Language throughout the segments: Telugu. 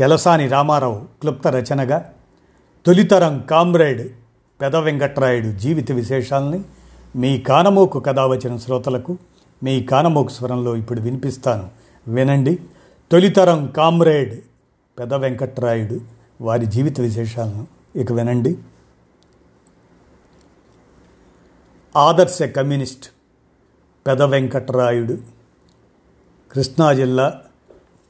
చెలసాని రామారావు క్లుప్త రచనగా తొలితరం కామ్రేడ్ పెద వెంకట్రాయుడు జీవిత విశేషాలని మీ కానమోకు కథ వచ్చిన శ్రోతలకు మీ కానమోకు స్వరంలో ఇప్పుడు వినిపిస్తాను. వినండి. తొలితరం కామ్రేడ్ పెద వెంకట్రాయుడు వారి జీవిత విశేషాలను ఇక వినండి. ఆదర్శ కమ్యూనిస్ట్ పెద వెంకట్రాయుడు కృష్ణా జిల్లా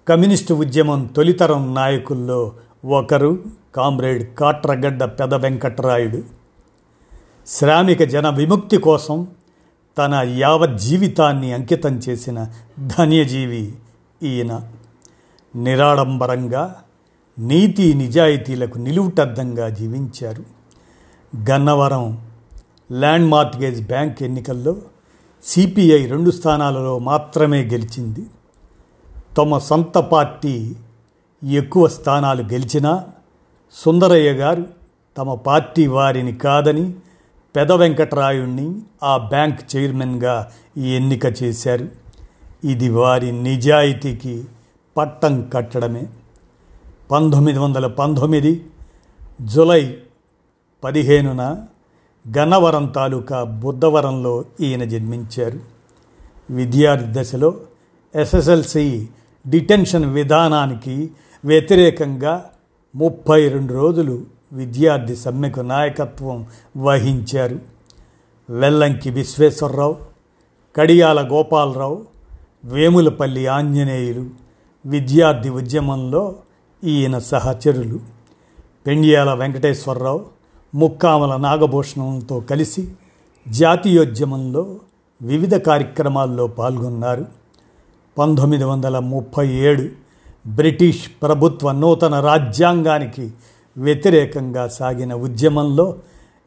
కమ్యూనిస్టు ఉద్యమం తొలితరం నాయకుల్లో ఒకరు కామ్రేడ్ కాట్రగడ్డ పెద వెంకట్రాయుడు. శ్రామిక జన విముక్తి కోసం తన యావజ్జీవితాన్ని అంకితం చేసిన ధన్యజీవి ఈయన. నిరాడంబరంగా నీతి నిజాయితీలకు నిలువుటద్దంగా జీవించారు. గన్నవరం ల్యాండ్ మార్ట్గేజ్ బ్యాంక్ ఎన్నికల్లో సిపిఐ రెండు స్థానాలలో మాత్రమే గెలిచింది. తమ సొంత పార్టీ ఎక్కువ స్థానాలు గెలిచినా సుందరయ్య గారు తమ పార్టీ వారిని కాదని పెద వెంకటరాయుణ్ణి ఆ బ్యాంక్ చైర్మన్గా ఎన్నిక చేశారు. ఇది వారి నిజాయితీకి పట్టం కట్టడమే. పంతొమ్మిది వందల పంతొమ్మిది జులై పదిహేనున గన్నవరం తాలూకా బుద్ధవరంలో ఈయన జన్మించారు. విద్యార్థి దశలో ఎస్ఎస్ఎల్సి డిటెన్షన్ విధానానికి వ్యతిరేకంగా ముప్పై రెండు రోజులు విద్యార్థి సమ్మెకు నాయకత్వం వహించారు. వెల్లంకి విశ్వేశ్వరరావు కడియాల గోపాలరావు వేములపల్లి ఆంజనేయులు విద్యార్థి ఉద్యమంలో ఈయన సహచరులు. పెండియాల వెంకటేశ్వరరావు ముక్కామల నాగభూషణంతో కలిసి జాతీయోద్యమంలో వివిధ కార్యక్రమాల్లో పాల్గొన్నారు. పంతొమ్మిది వందల ముప్పై ఏడు బ్రిటిష్ ప్రభుత్వ నూతన రాజ్యాంగానికి వ్యతిరేకంగా సాగిన ఉద్యమంలో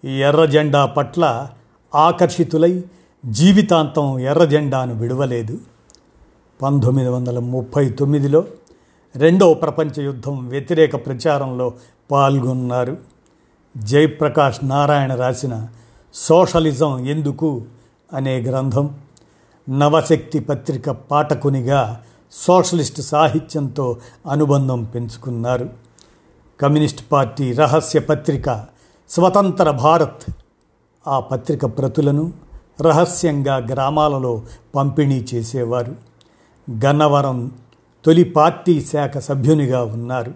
ఎర్రజెండా పట్ల ఆకర్షితులై జీవితాంతం ఎర్రజెండాను విడవలేదు. పంతొమ్మిది వందల ముప్పై తొమ్మిదిలో రెండవ ప్రపంచ యుద్ధం వ్యతిరేక ప్రచారంలో పాల్గొన్నారు. జయప్రకాష్ నారాయణ రాసిన సోషలిజం ఎందుకు అనే గ్రంథం. నవశక్తి పత్రిక పాఠకునిగా సోషలిస్ట్ సాహిత్యంతో అనుబంధం పెంచుకున్నారు. కమ్యూనిస్ట్ పార్టీ రహస్య పత్రిక స్వతంత్ర భారత్ ఆ పత్రిక ప్రతులను రహస్యంగా గ్రామాలలో పంపిణీ చేసేవారు. గన్నవరం తొలి పార్టీ శాఖ సభ్యునిగా ఉన్నారు.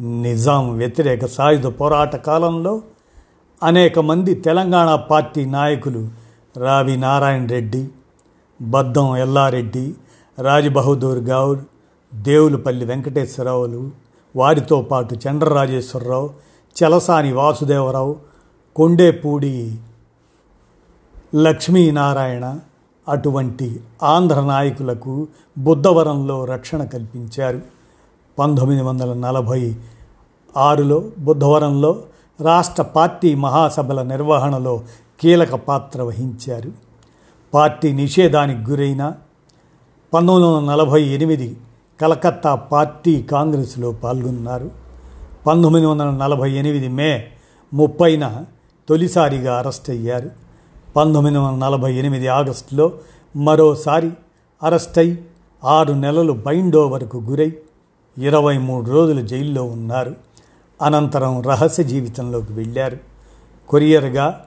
నిజాం వ్యతిరేక సాయుధ పోరాట కాలంలో అనేక మంది తెలంగాణ పార్టీ నాయకులు రావి నారాయణ రెడ్డి బద్దం ఎల్లారెడ్డి రాజబహదూర్ గౌడ్ దేవులపల్లి వెంకటేశ్వరరావులు వారితో పాటు చండ్రరాజేశ్వరరావు చలసాని వాసుదేవరావు కొండేపూడి లక్ష్మీనారాయణ అటువంటి ఆంధ్ర నాయకులకు బుద్ధవరంలో రక్షణ కల్పించారు. పంతొమ్మిది వందల నలభై ఆరులో బుద్ధవరంలో రాష్ట్ర పార్టీ మహాసభల నిర్వహణలో కీలక పాత్ర వహించారు. పార్టీ నిషేధానికి గురైన పంతొమ్మిది వందల నలభై ఎనిమిది కలకత్తా పార్టీ కాంగ్రెస్లో పాల్గొన్నారు. పంతొమ్మిది వందల నలభై ఎనిమిది మే ముప్పైన తొలిసారిగా అరెస్ట్ అయ్యారు. పంతొమ్మిది వందల నలభై ఎనిమిది ఆగస్టులో మరోసారి అరెస్ట్ అయి ఆరు నెలలు బైండోవర్కు గురై ఇరవై మూడు రోజులు జైల్లో ఉన్నారు. అనంతరం రహస్య జీవితంలోకి వెళ్ళారు. కొరియర్గా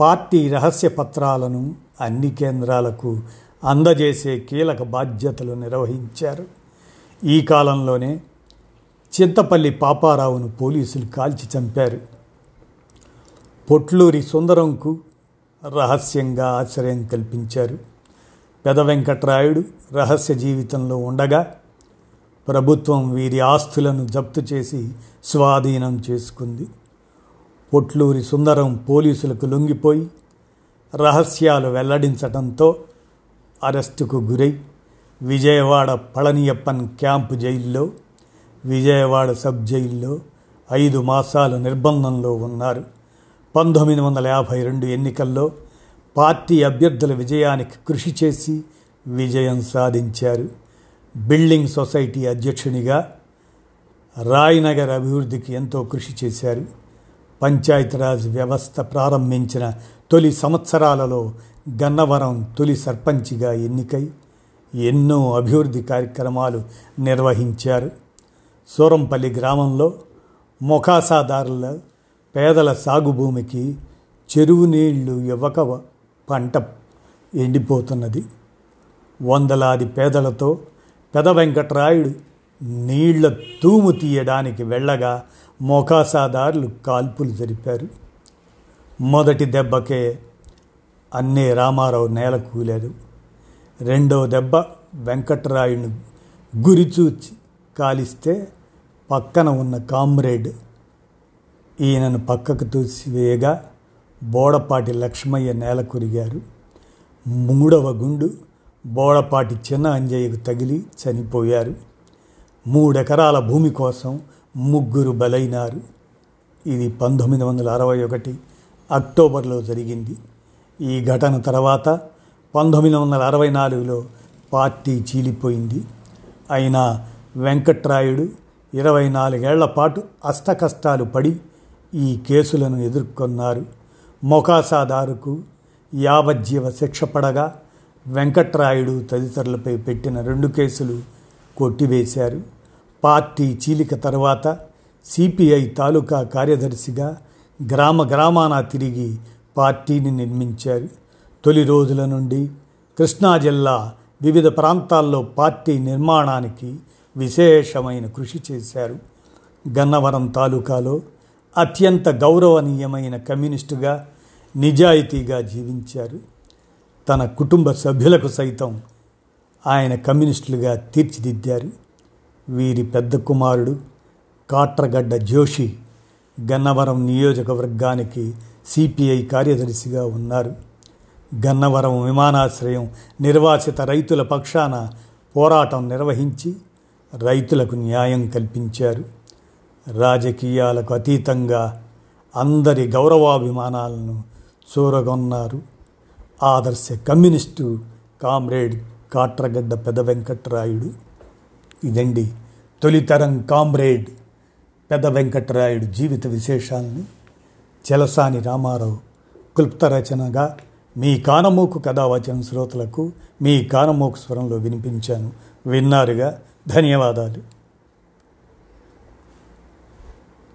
పార్టీ రహస్య పత్రాలను అన్ని కేంద్రాలకు అందజేసే కీలక బాధ్యతలు నిర్వహించారు. ఈ కాలంలోనే చింతపల్లి పాపారావును పోలీసులు కాల్చి చంపారు. పొట్లూరి సుందరంకు రహస్యంగా ఆశ్రయం కల్పించారు. పెద వెంకట్రాయుడు రహస్య జీవితంలో ఉండగా ప్రభుత్వం వీరి ఆస్తులను జప్తు చేసి స్వాధీనం చేసుకుంది. పొట్లూరి సుందరం పోలీసులకు లొంగిపోయి రహస్యాలు వెల్లడించడంతో అరెస్టుకు గురై విజయవాడ పళనియప్పన్ క్యాంపు జైల్లో విజయవాడ సబ్ జైల్లో ఐదు మాసాలు నిర్బంధంలో ఉన్నారు. పంతొమ్మిది వందల యాభై రెండు ఎన్నికల్లో పార్టీ అభ్యర్థుల విజయానికి కృషి చేసి విజయం సాధించారు. బిల్డింగ్ సొసైటీ అధ్యక్షునిగా రాయ్నగర్ అభివృద్ధికి ఎంతో కృషి చేశారు. పంచాయతీరాజ్ వ్యవస్థ ప్రారంభించిన తొలి సంవత్సరాలలో గన్నవరం తొలి సర్పంచిగా ఎన్నికై ఎన్నో అభివృద్ధి కార్యక్రమాలు నిర్వహించారు. సూరంపల్లి గ్రామంలో మొఖాసాదారుల పేదల సాగు భూమికి చెరువు నీళ్ళు ఇవ్వక పంట ఎండిపోతున్నది. వందలాది పేదలతో పెద వెంకట్రాయుడు నీళ్ళ తూము తీయడానికి వెళ్ళగా మోకాసాదారులు కాల్పులు జరిపారు. మొదటి దెబ్బకే అన్నే రామారావు నేల కూలారు. రెండో దెబ్బ వెంకట్రాయుడిని గురిచూచి కాలిస్తే పక్కన ఉన్న కామ్రేడ్ ఈయనను పక్కకు తూసివేయగా బోడపాటి లక్ష్మయ్య నేల కొరిగారు. మూడవ గుండు బోడపాటి చిన్న అంజయ్యకు తగిలి చనిపోయారు. మూడెకరాల భూమి కోసం ముగ్గురు బలైనారు. ఇది పంతొమ్మిది వందల అరవై ఒకటి అక్టోబర్లో జరిగింది. ఈ ఘటన తర్వాత పంతొమ్మిది వందల అరవై నాలుగులో పార్టీ చీలిపోయింది. అయినా వెంకట్రాయుడు ఇరవై నాలుగేళ్ళ పాటు అష్టకష్టాలు పడి ఈ కేసులను ఎదుర్కొన్నారు. మొకాసాదారుకు యావజ్జీవ శిక్ష పడగా వెంకట్రాయుడు తదితరులపై పెట్టిన రెండు కేసులు కొట్టివేశారు. పార్టీ చీలిక తర్వాత సిపిఐ తాలూకా కార్యదర్శిగా గ్రామ గ్రామాన తిరిగి పార్టీని నిర్మించారు. తొలి రోజుల నుండి కృష్ణా జిల్లా వివిధ ప్రాంతాల్లో పార్టీ నిర్మాణానికి విశేషమైన కృషి చేశారు. గన్నవరం తాలూకాలో అత్యంత గౌరవనీయమైన కమ్యూనిస్టుగా నిజాయితీగా జీవించారు. తన కుటుంబ సభ్యులకు సైతం ఆయన కమ్యూనిస్టులుగా తీర్చిదిద్దారు. వీరి పెద్ద కుమారుడు కాట్రగడ్డ జోషి గన్నవరం నియోజకవర్గానికి సిపిఐ కార్యదర్శిగా ఉన్నారు. గన్నవరం విమానాశ్రయం నిర్వాసిత రైతుల పక్షాన పోరాటం నిర్వహించి రైతులకు న్యాయం కల్పించారు. రాజకీయాలకు అతీతంగా అందరి గౌరవాభిమానాలను చూరగొన్నారు. ఆదర్శ కమ్యూనిస్టు కామ్రేడ్ కాట్రగడ్డ పెద వెంకట్రాయుడు ఇదండి తొలితరం కామ్రేడ్ పెద్ద వెంకటరాయుడు జీవిత విశేషాలను చెలసాని రామారావు క్లుప్త రచనగా మీ కానమోకు కథావచన శ్రోతలకు మీ కానమోకు స్వరంలో వినిపించాను. విన్నారుగా. ధన్యవాదాలు.